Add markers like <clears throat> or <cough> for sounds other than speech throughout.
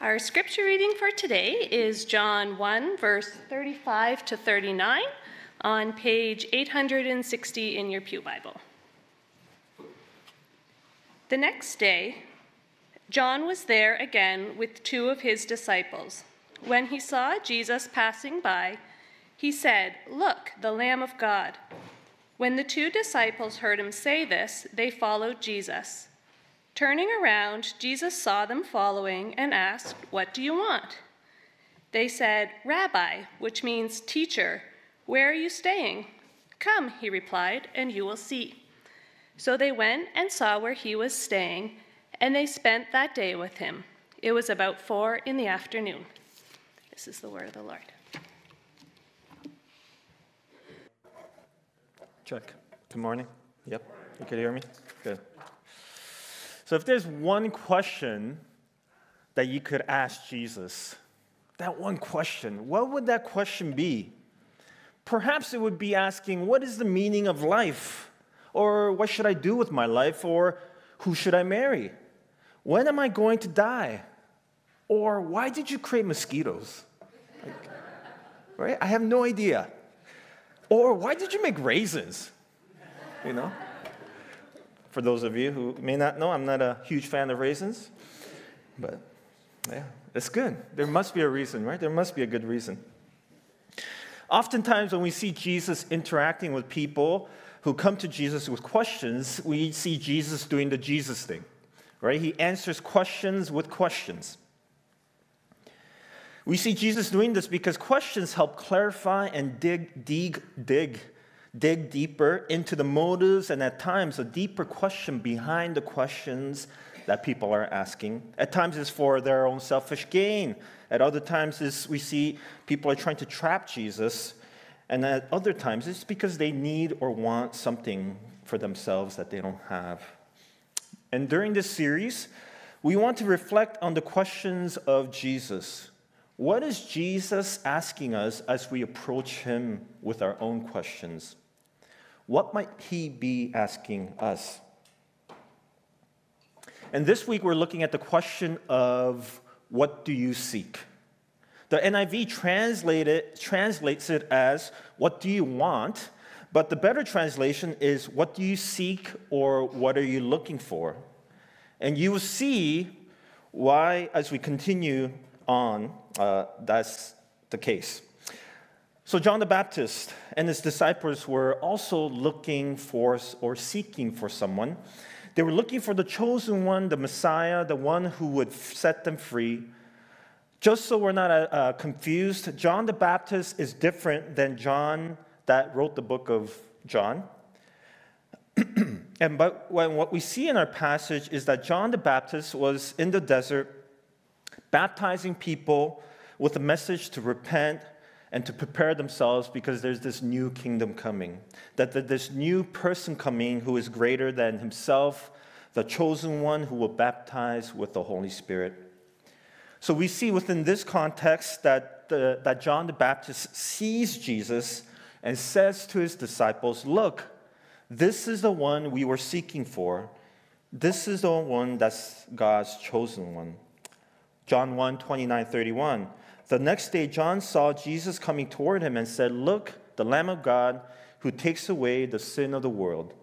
Our scripture reading for today is John 1, verse 35 to 39 on page 860 in your Pew Bible. The next day, John was there again with two of his disciples. When he saw Jesus passing by, he said, Look, the Lamb of God. When the two disciples heard him say this, they followed Jesus. Turning around, Jesus saw them following and asked, What do you want? They said, Rabbi, which means teacher, where are you staying? Come, he replied, and you will see. So they went and saw where he was staying, and they spent that day with him. It was about four in the afternoon. This is the word of the Lord. Check. Good morning. Yep. You can hear me? Good. So, if there's one question that you could ask Jesus, that one question, what would that question be? Perhaps it would be asking, What is the meaning of life? Or what should I do with my life? Or who should I marry? When am I going to die? Or why did you create mosquitoes? Like, right? I have no idea. Or why did you make raisins? You know? For those of you who may not know, I'm not a huge fan of raisins, but yeah, it's good. There must be a reason, right? There must be a good reason. Oftentimes, when we see Jesus interacting with people who come to Jesus with questions, we see Jesus doing the Jesus thing, right? He answers questions with questions. We see Jesus doing this because questions help clarify and dig, dig, dig, dig deeper into the motives and at times a deeper question behind the questions that people are asking. At times it's for their own selfish gain. At other times is we see people are trying to trap Jesus. And at other times it's because they need or want something for themselves that they don't have. And during this series, we want to reflect on the questions of Jesus what is Jesus asking us as we approach him with our own questions? What might he be asking us? And this week we're looking at the question of what do you seek? The NIV translated, translates it as what do you want? But the better translation is what do you seek or what are you looking for? And you will see why as we continue on, uh, that's the case. So, John the Baptist and his disciples were also looking for or seeking for someone. They were looking for the chosen one, the Messiah, the one who would set them free. Just so we're not uh, uh confused, John the Baptist is different than John that wrote the book of John. <clears throat> and but when what we see in our passage is that John the Baptist was in the desert baptizing people with a message to repent and to prepare themselves because there's this new kingdom coming. That this new person coming who is greater than himself, the chosen one who will baptize with the Holy Spirit. So we see within this context that, the, that John the Baptist sees Jesus and says to his disciples, Look, this is the one we were seeking for. This is the one that's God's chosen one. John 1 29 31. The next day, John saw Jesus coming toward him and said, Look, the Lamb of God who takes away the sin of the world.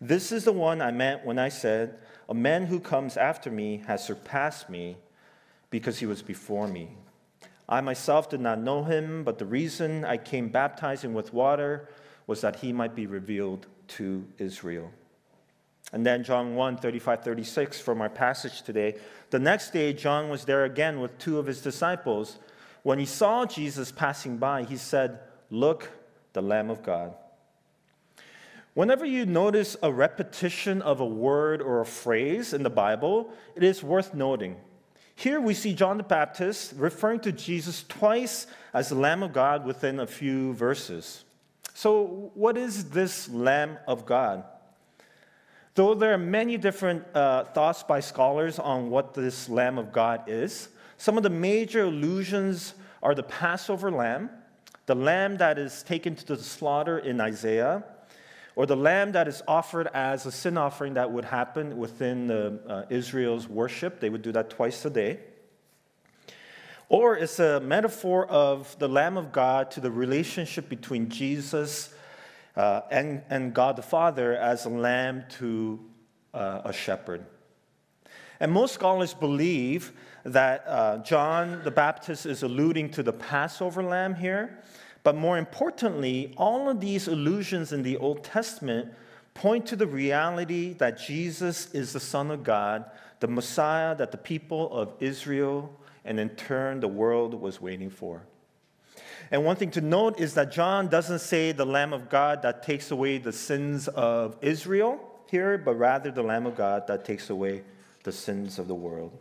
This is the one I meant when I said, A man who comes after me has surpassed me because he was before me. I myself did not know him, but the reason I came baptizing with water was that he might be revealed to Israel. And then John 1 35 36 from our passage today. The next day, John was there again with two of his disciples. When he saw Jesus passing by, he said, Look, the Lamb of God. Whenever you notice a repetition of a word or a phrase in the Bible, it is worth noting. Here we see John the Baptist referring to Jesus twice as the Lamb of God within a few verses. So, what is this Lamb of God? Though there are many different uh, thoughts by scholars on what this Lamb of God is, some of the major allusions are the Passover lamb, the lamb that is taken to the slaughter in Isaiah, or the lamb that is offered as a sin offering that would happen within the, uh, Israel's worship. They would do that twice a day. Or it's a metaphor of the Lamb of God to the relationship between Jesus uh, and, and God the Father as a lamb to uh, a shepherd. And most scholars believe that uh, John the Baptist is alluding to the Passover lamb here. But more importantly, all of these allusions in the Old Testament point to the reality that Jesus is the Son of God, the Messiah that the people of Israel and in turn the world was waiting for. And one thing to note is that John doesn't say the Lamb of God that takes away the sins of Israel here, but rather the Lamb of God that takes away the sins of the world.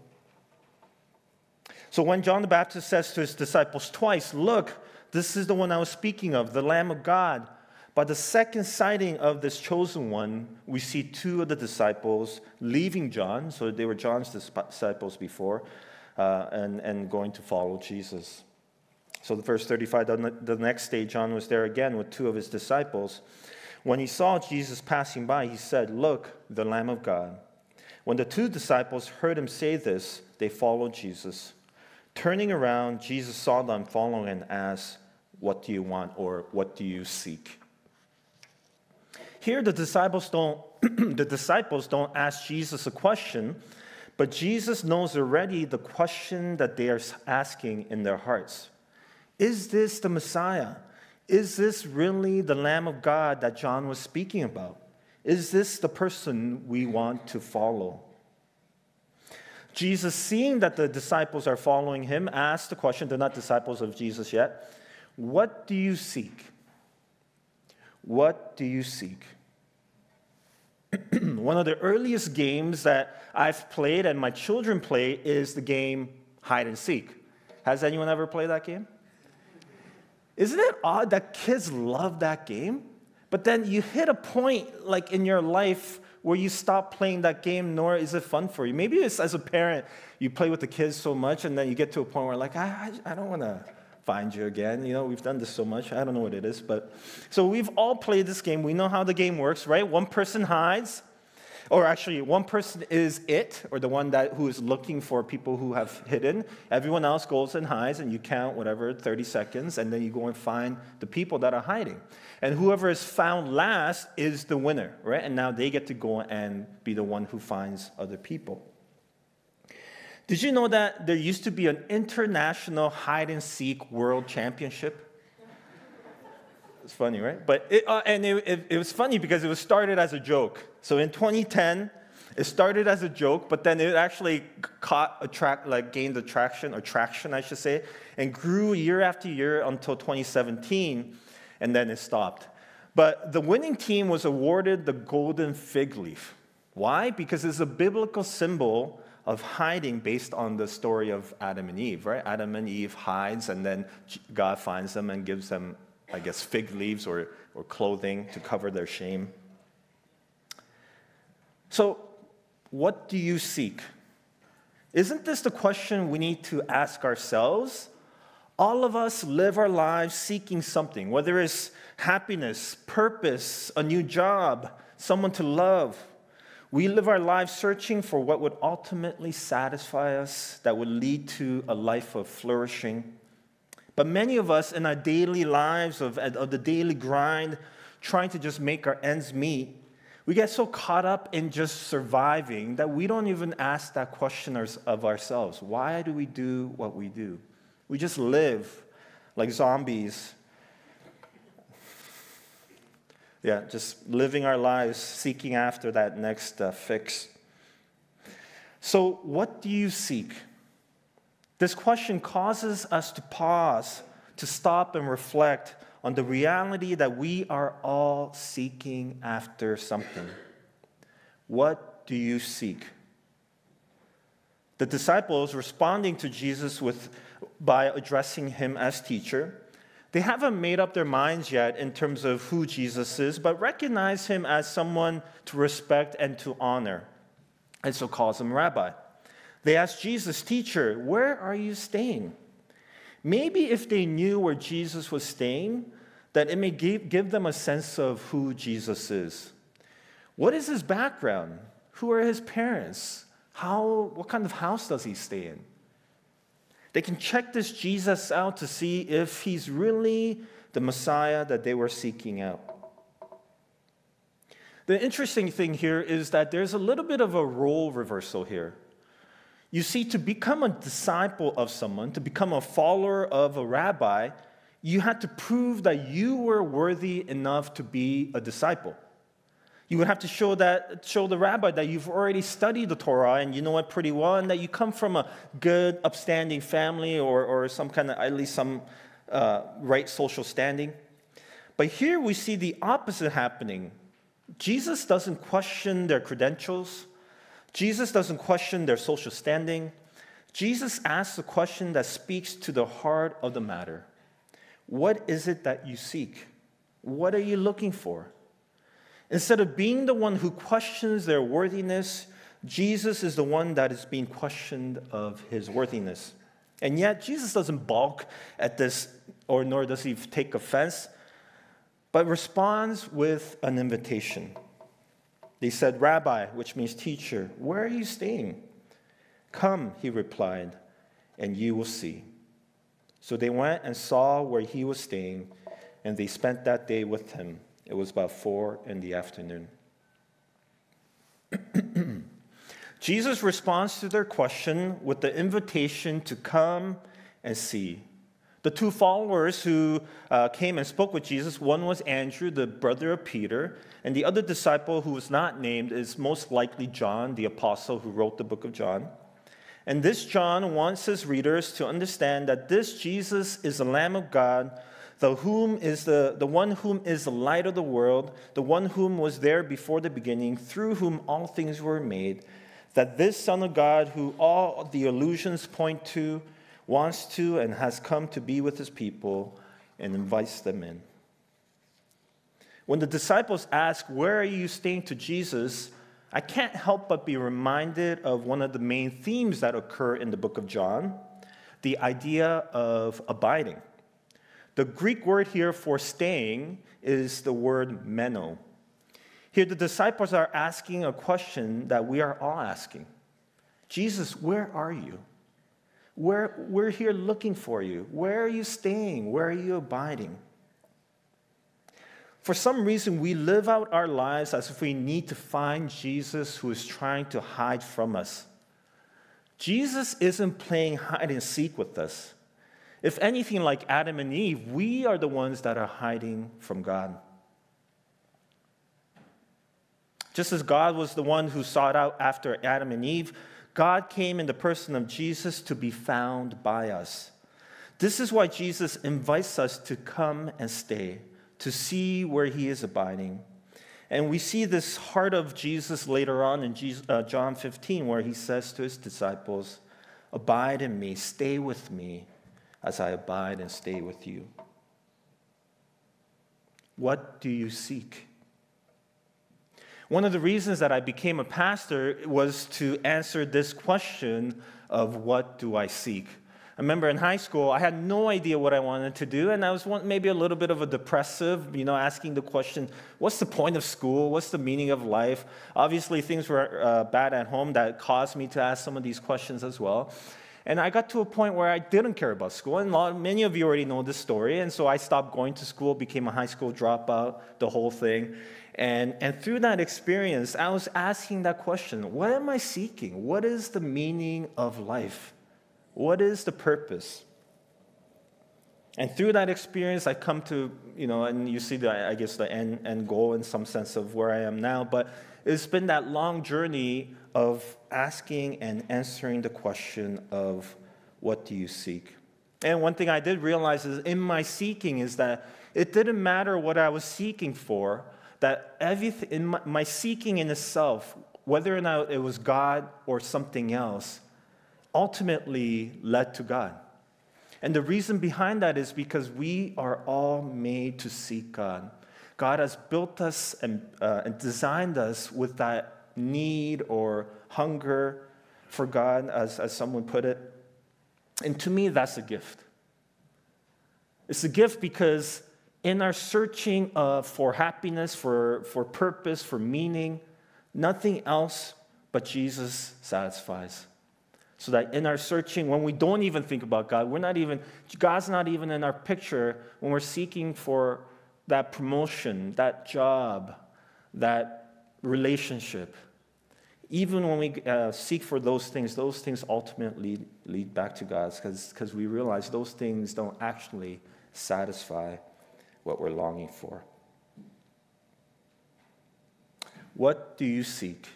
So when John the Baptist says to his disciples twice, Look, this is the one I was speaking of, the Lamb of God. By the second sighting of this chosen one, we see two of the disciples leaving John, so they were John's disciples before, uh, and, and going to follow Jesus. So, the verse 35, the next day, John was there again with two of his disciples. When he saw Jesus passing by, he said, Look, the Lamb of God. When the two disciples heard him say this, they followed Jesus. Turning around, Jesus saw them following and asked, What do you want or what do you seek? Here, the disciples don't, <clears throat> the disciples don't ask Jesus a question, but Jesus knows already the question that they are asking in their hearts Is this the Messiah? Is this really the Lamb of God that John was speaking about? Is this the person we want to follow? Jesus, seeing that the disciples are following him, asked the question they're not disciples of Jesus yet What do you seek? What do you seek? <clears throat> One of the earliest games that I've played and my children play is the game hide and seek. Has anyone ever played that game? Isn't it odd that kids love that game? But then you hit a point like in your life where you stop playing that game, nor is it fun for you. Maybe it's as a parent, you play with the kids so much, and then you get to a point where, like, I, I, I don't want to find you again. You know, we've done this so much. I don't know what it is, but so we've all played this game. We know how the game works, right? One person hides, or actually, one person is it, or the one that who is looking for people who have hidden. Everyone else goes and hides, and you count whatever 30 seconds, and then you go and find the people that are hiding. And whoever is found last is the winner, right? And now they get to go and be the one who finds other people. Did you know that there used to be an international hide and seek world championship? It's funny, right? But it, uh, and it, it, it, was funny because it was started as a joke. So in 2010, it started as a joke, but then it actually caught attract, like gained attraction attraction I should say, and grew year after year until 2017, and then it stopped. But the winning team was awarded the golden fig leaf. Why? Because it's a biblical symbol of hiding based on the story of Adam and Eve, right? Adam and Eve hides, and then God finds them and gives them, I guess, fig leaves or, or clothing to cover their shame. So, what do you seek? Isn't this the question we need to ask ourselves? All of us live our lives seeking something, whether it's happiness, purpose, a new job, someone to love we live our lives searching for what would ultimately satisfy us, that would lead to a life of flourishing. But many of us in our daily lives, of, of the daily grind, trying to just make our ends meet, we get so caught up in just surviving that we don't even ask that question of ourselves why do we do what we do? We just live like zombies yeah, just living our lives seeking after that next uh, fix. So, what do you seek? This question causes us to pause, to stop and reflect on the reality that we are all seeking after something. What do you seek? The disciples responding to Jesus with, by addressing him as teacher they haven't made up their minds yet in terms of who Jesus is, but recognize him as someone to respect and to honor, and so calls him rabbi. They ask Jesus, Teacher, where are you staying? Maybe if they knew where Jesus was staying, that it may give, give them a sense of who Jesus is. What is his background? Who are his parents? How, what kind of house does he stay in? They can check this Jesus out to see if he's really the Messiah that they were seeking out. The interesting thing here is that there's a little bit of a role reversal here. You see, to become a disciple of someone, to become a follower of a rabbi, you had to prove that you were worthy enough to be a disciple. You would have to show that show the rabbi that you've already studied the Torah and you know it pretty well, and that you come from a good, upstanding family or, or some kind of at least some uh, right social standing. But here we see the opposite happening. Jesus doesn't question their credentials. Jesus doesn't question their social standing. Jesus asks a question that speaks to the heart of the matter. What is it that you seek? What are you looking for? Instead of being the one who questions their worthiness, Jesus is the one that is being questioned of his worthiness. And yet, Jesus doesn't balk at this, or nor does he take offense, but responds with an invitation. They said, Rabbi, which means teacher, where are you staying? Come, he replied, and you will see. So they went and saw where he was staying, and they spent that day with him. It was about four in the afternoon. <clears throat> Jesus responds to their question with the invitation to come and see. The two followers who uh, came and spoke with Jesus one was Andrew, the brother of Peter, and the other disciple who was not named is most likely John, the apostle who wrote the book of John. And this John wants his readers to understand that this Jesus is the Lamb of God, the whom is the, the one whom is the light of the world, the one whom was there before the beginning, through whom all things were made. That this Son of God, who all the allusions point to, wants to and has come to be with his people and invites them in. When the disciples ask, Where are you staying to Jesus? I can't help but be reminded of one of the main themes that occur in the book of John the idea of abiding. The Greek word here for staying is the word meno. Here, the disciples are asking a question that we are all asking Jesus, where are you? Where, we're here looking for you. Where are you staying? Where are you abiding? For some reason, we live out our lives as if we need to find Jesus who is trying to hide from us. Jesus isn't playing hide and seek with us. If anything, like Adam and Eve, we are the ones that are hiding from God. Just as God was the one who sought out after Adam and Eve, God came in the person of Jesus to be found by us. This is why Jesus invites us to come and stay to see where he is abiding. And we see this heart of Jesus later on in Jesus, uh, John 15, where he says to his disciples, Abide in me, stay with me as I abide and stay with you. What do you seek? One of the reasons that I became a pastor was to answer this question of what do I seek? I remember in high school, I had no idea what I wanted to do, and I was maybe a little bit of a depressive, you know, asking the question, what's the point of school? What's the meaning of life? Obviously, things were uh, bad at home that caused me to ask some of these questions as well. And I got to a point where I didn't care about school, and lot, many of you already know this story, and so I stopped going to school, became a high school dropout, the whole thing. And, and through that experience, I was asking that question what am I seeking? What is the meaning of life? What is the purpose? And through that experience, I come to, you know, and you see, the, I guess, the end, end goal in some sense of where I am now. But it's been that long journey of asking and answering the question of what do you seek? And one thing I did realize is in my seeking is that it didn't matter what I was seeking for, that everything, in my, my seeking in itself, whether or not it was God or something else, ultimately led to God. And the reason behind that is because we are all made to seek God. God has built us and, uh, and designed us with that need or hunger for God, as, as someone put it. And to me, that's a gift. It's a gift because in our searching uh, for happiness, for, for purpose, for meaning, nothing else but Jesus satisfies. So that in our searching, when we don't even think about God, we're not even, God's not even in our picture when we're seeking for that promotion, that job, that relationship. Even when we uh, seek for those things, those things ultimately lead back to God because we realize those things don't actually satisfy what we're longing for. What do you seek?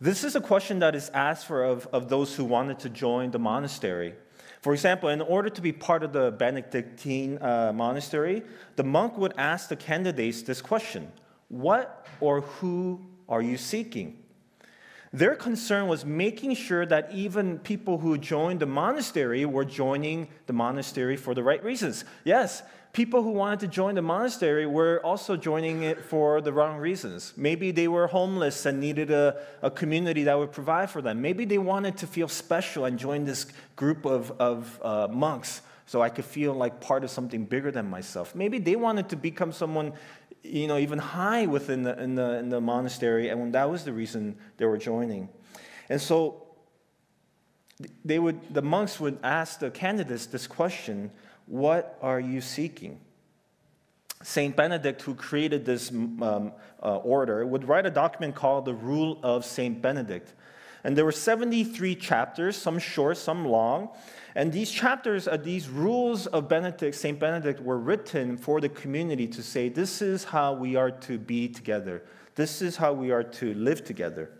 This is a question that is asked for of, of those who wanted to join the monastery. For example, in order to be part of the Benedictine uh, monastery, the monk would ask the candidates this question What or who are you seeking? Their concern was making sure that even people who joined the monastery were joining the monastery for the right reasons. Yes, people who wanted to join the monastery were also joining it for the wrong reasons. Maybe they were homeless and needed a, a community that would provide for them. Maybe they wanted to feel special and join this group of, of uh, monks so I could feel like part of something bigger than myself. Maybe they wanted to become someone, you know, even high within the, in the, in the monastery, and when that was the reason they were joining. And so they would, the monks would ask the candidates this question what are you seeking? St. Benedict, who created this um, uh, order, would write a document called the Rule of St. Benedict. And there were 73 chapters, some short, some long. And these chapters, uh, these rules of Benedict, St. Benedict, were written for the community to say, this is how we are to be together. This is how we are to live together.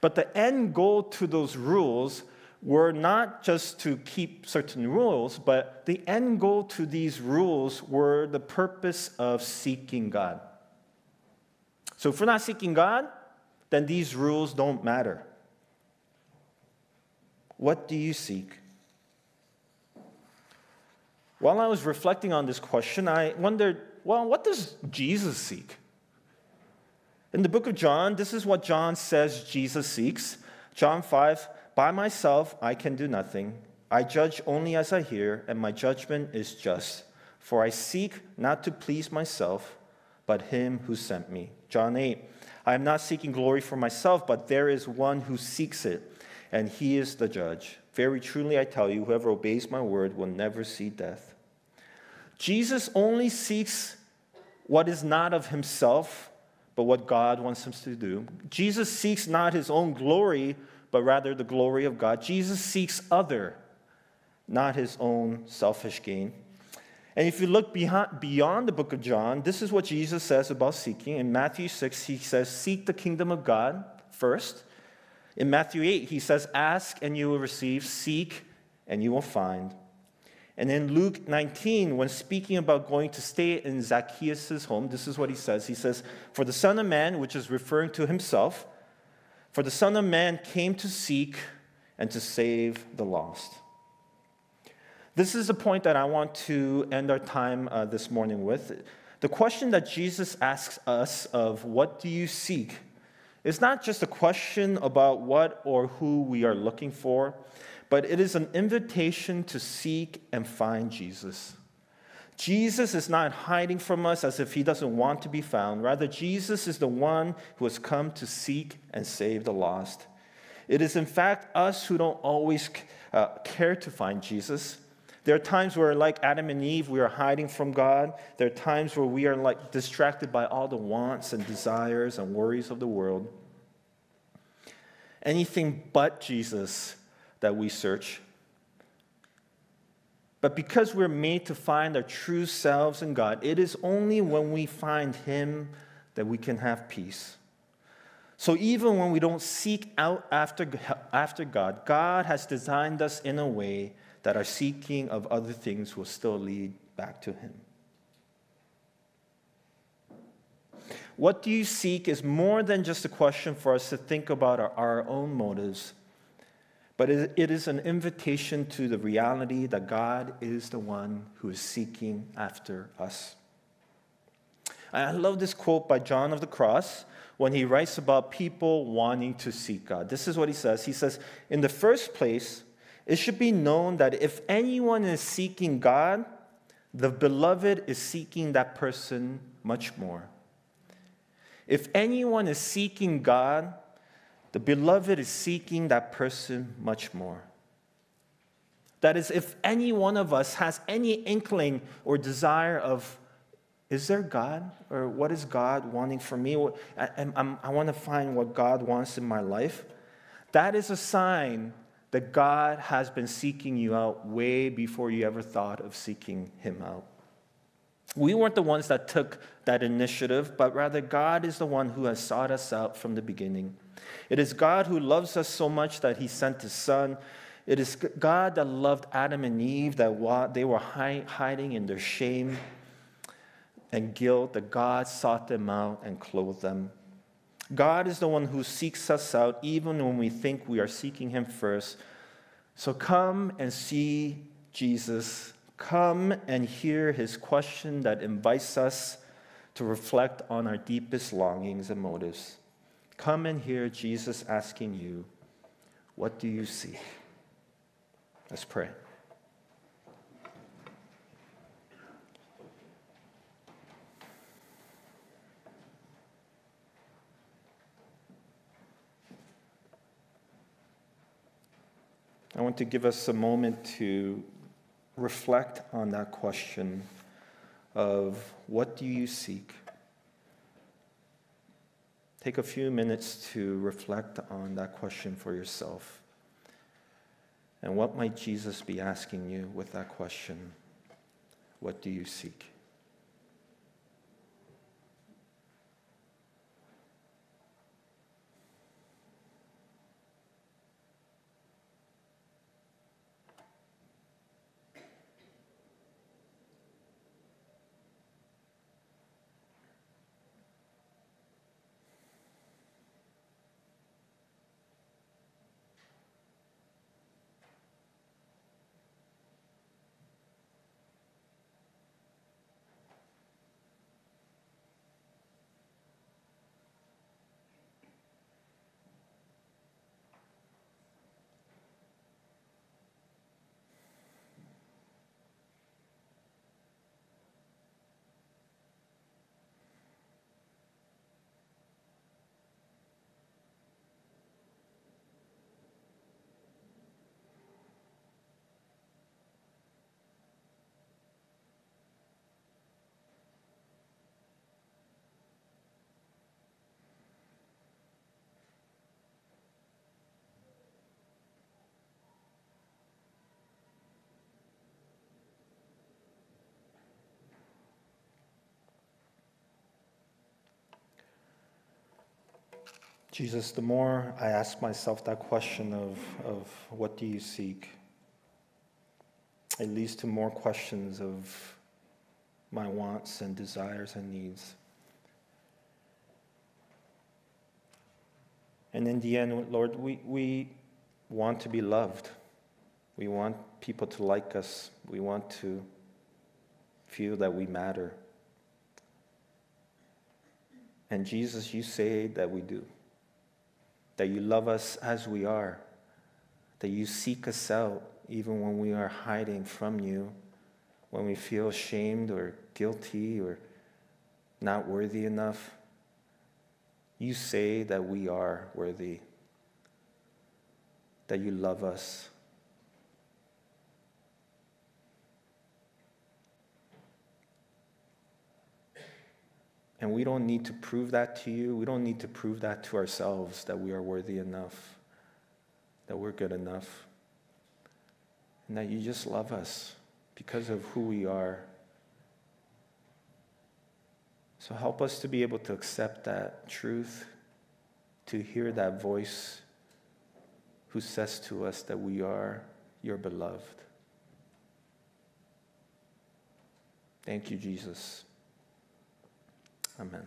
But the end goal to those rules were not just to keep certain rules, but the end goal to these rules were the purpose of seeking God. So if we're not seeking God, then these rules don't matter. What do you seek? While I was reflecting on this question, I wondered well, what does Jesus seek? In the book of John, this is what John says Jesus seeks. John 5 by myself I can do nothing. I judge only as I hear, and my judgment is just. For I seek not to please myself, but him who sent me. John 8. I am not seeking glory for myself, but there is one who seeks it, and he is the judge. Very truly I tell you, whoever obeys my word will never see death. Jesus only seeks what is not of himself, but what God wants him to do. Jesus seeks not his own glory, but rather the glory of God. Jesus seeks other, not his own selfish gain. And if you look beyond, the book of John, this is what Jesus says about seeking. In Matthew 6, he says, Seek the kingdom of God first. In Matthew 8, he says, Ask and you will receive, seek and you will find. And in Luke 19, when speaking about going to stay in Zacchaeus' home, this is what he says. He says, For the Son of Man, which is referring to himself, for the Son of Man came to seek and to save the lost. This is the point that I want to end our time uh, this morning with. The question that Jesus asks us of what do you seek is not just a question about what or who we are looking for, but it is an invitation to seek and find Jesus. Jesus is not hiding from us as if he doesn't want to be found. Rather, Jesus is the one who has come to seek and save the lost. It is, in fact, us who don't always uh, care to find Jesus. There are times where, like Adam and Eve, we are hiding from God. There are times where we are like distracted by all the wants and desires and worries of the world. Anything but Jesus that we search but because we're made to find our true selves in God, it is only when we find Him that we can have peace. So even when we don't seek out after, after God, God has designed us in a way that our seeking of other things will still lead back to Him. What do you seek is more than just a question for us to think about our, our own motives but it, it is an invitation to the reality that God is the one who is seeking after us. I love this quote by John of the Cross when he writes about people wanting to seek God. This is what he says. He says, In the first place, it should be known that if anyone is seeking God, the beloved is seeking that person much more. If anyone is seeking God, the beloved is seeking that person much more. That is, if any one of us has any inkling or desire of, is there God? Or what is God wanting from me? I, I, I want to find what God wants in my life. That is a sign that God has been seeking you out way before you ever thought of seeking Him out. We weren't the ones that took that initiative, but rather God is the one who has sought us out from the beginning. It is God who loves us so much that He sent His Son. It is God that loved Adam and Eve, that while they were hiding in their shame and guilt, that God sought them out and clothed them. God is the one who seeks us out even when we think we are seeking Him first. So come and see Jesus. Come and hear His question that invites us to reflect on our deepest longings and motives. Come and hear Jesus asking you, What do you seek? Let's pray. I want to give us a moment to reflect on that question of what do you seek? Take a few minutes to reflect on that question for yourself. And what might Jesus be asking you with that question? What do you seek? Jesus, the more I ask myself that question of, of what do you seek, it leads to more questions of my wants and desires and needs. And in the end, Lord, we, we want to be loved. We want people to like us. We want to feel that we matter. And Jesus, you say that we do that you love us as we are, that you seek us out even when we are hiding from you, when we feel ashamed or guilty or not worthy enough. You say that we are worthy, that you love us. And we don't need to prove that to you. We don't need to prove that to ourselves that we are worthy enough, that we're good enough, and that you just love us because of who we are. So help us to be able to accept that truth, to hear that voice who says to us that we are your beloved. Thank you, Jesus. Amen.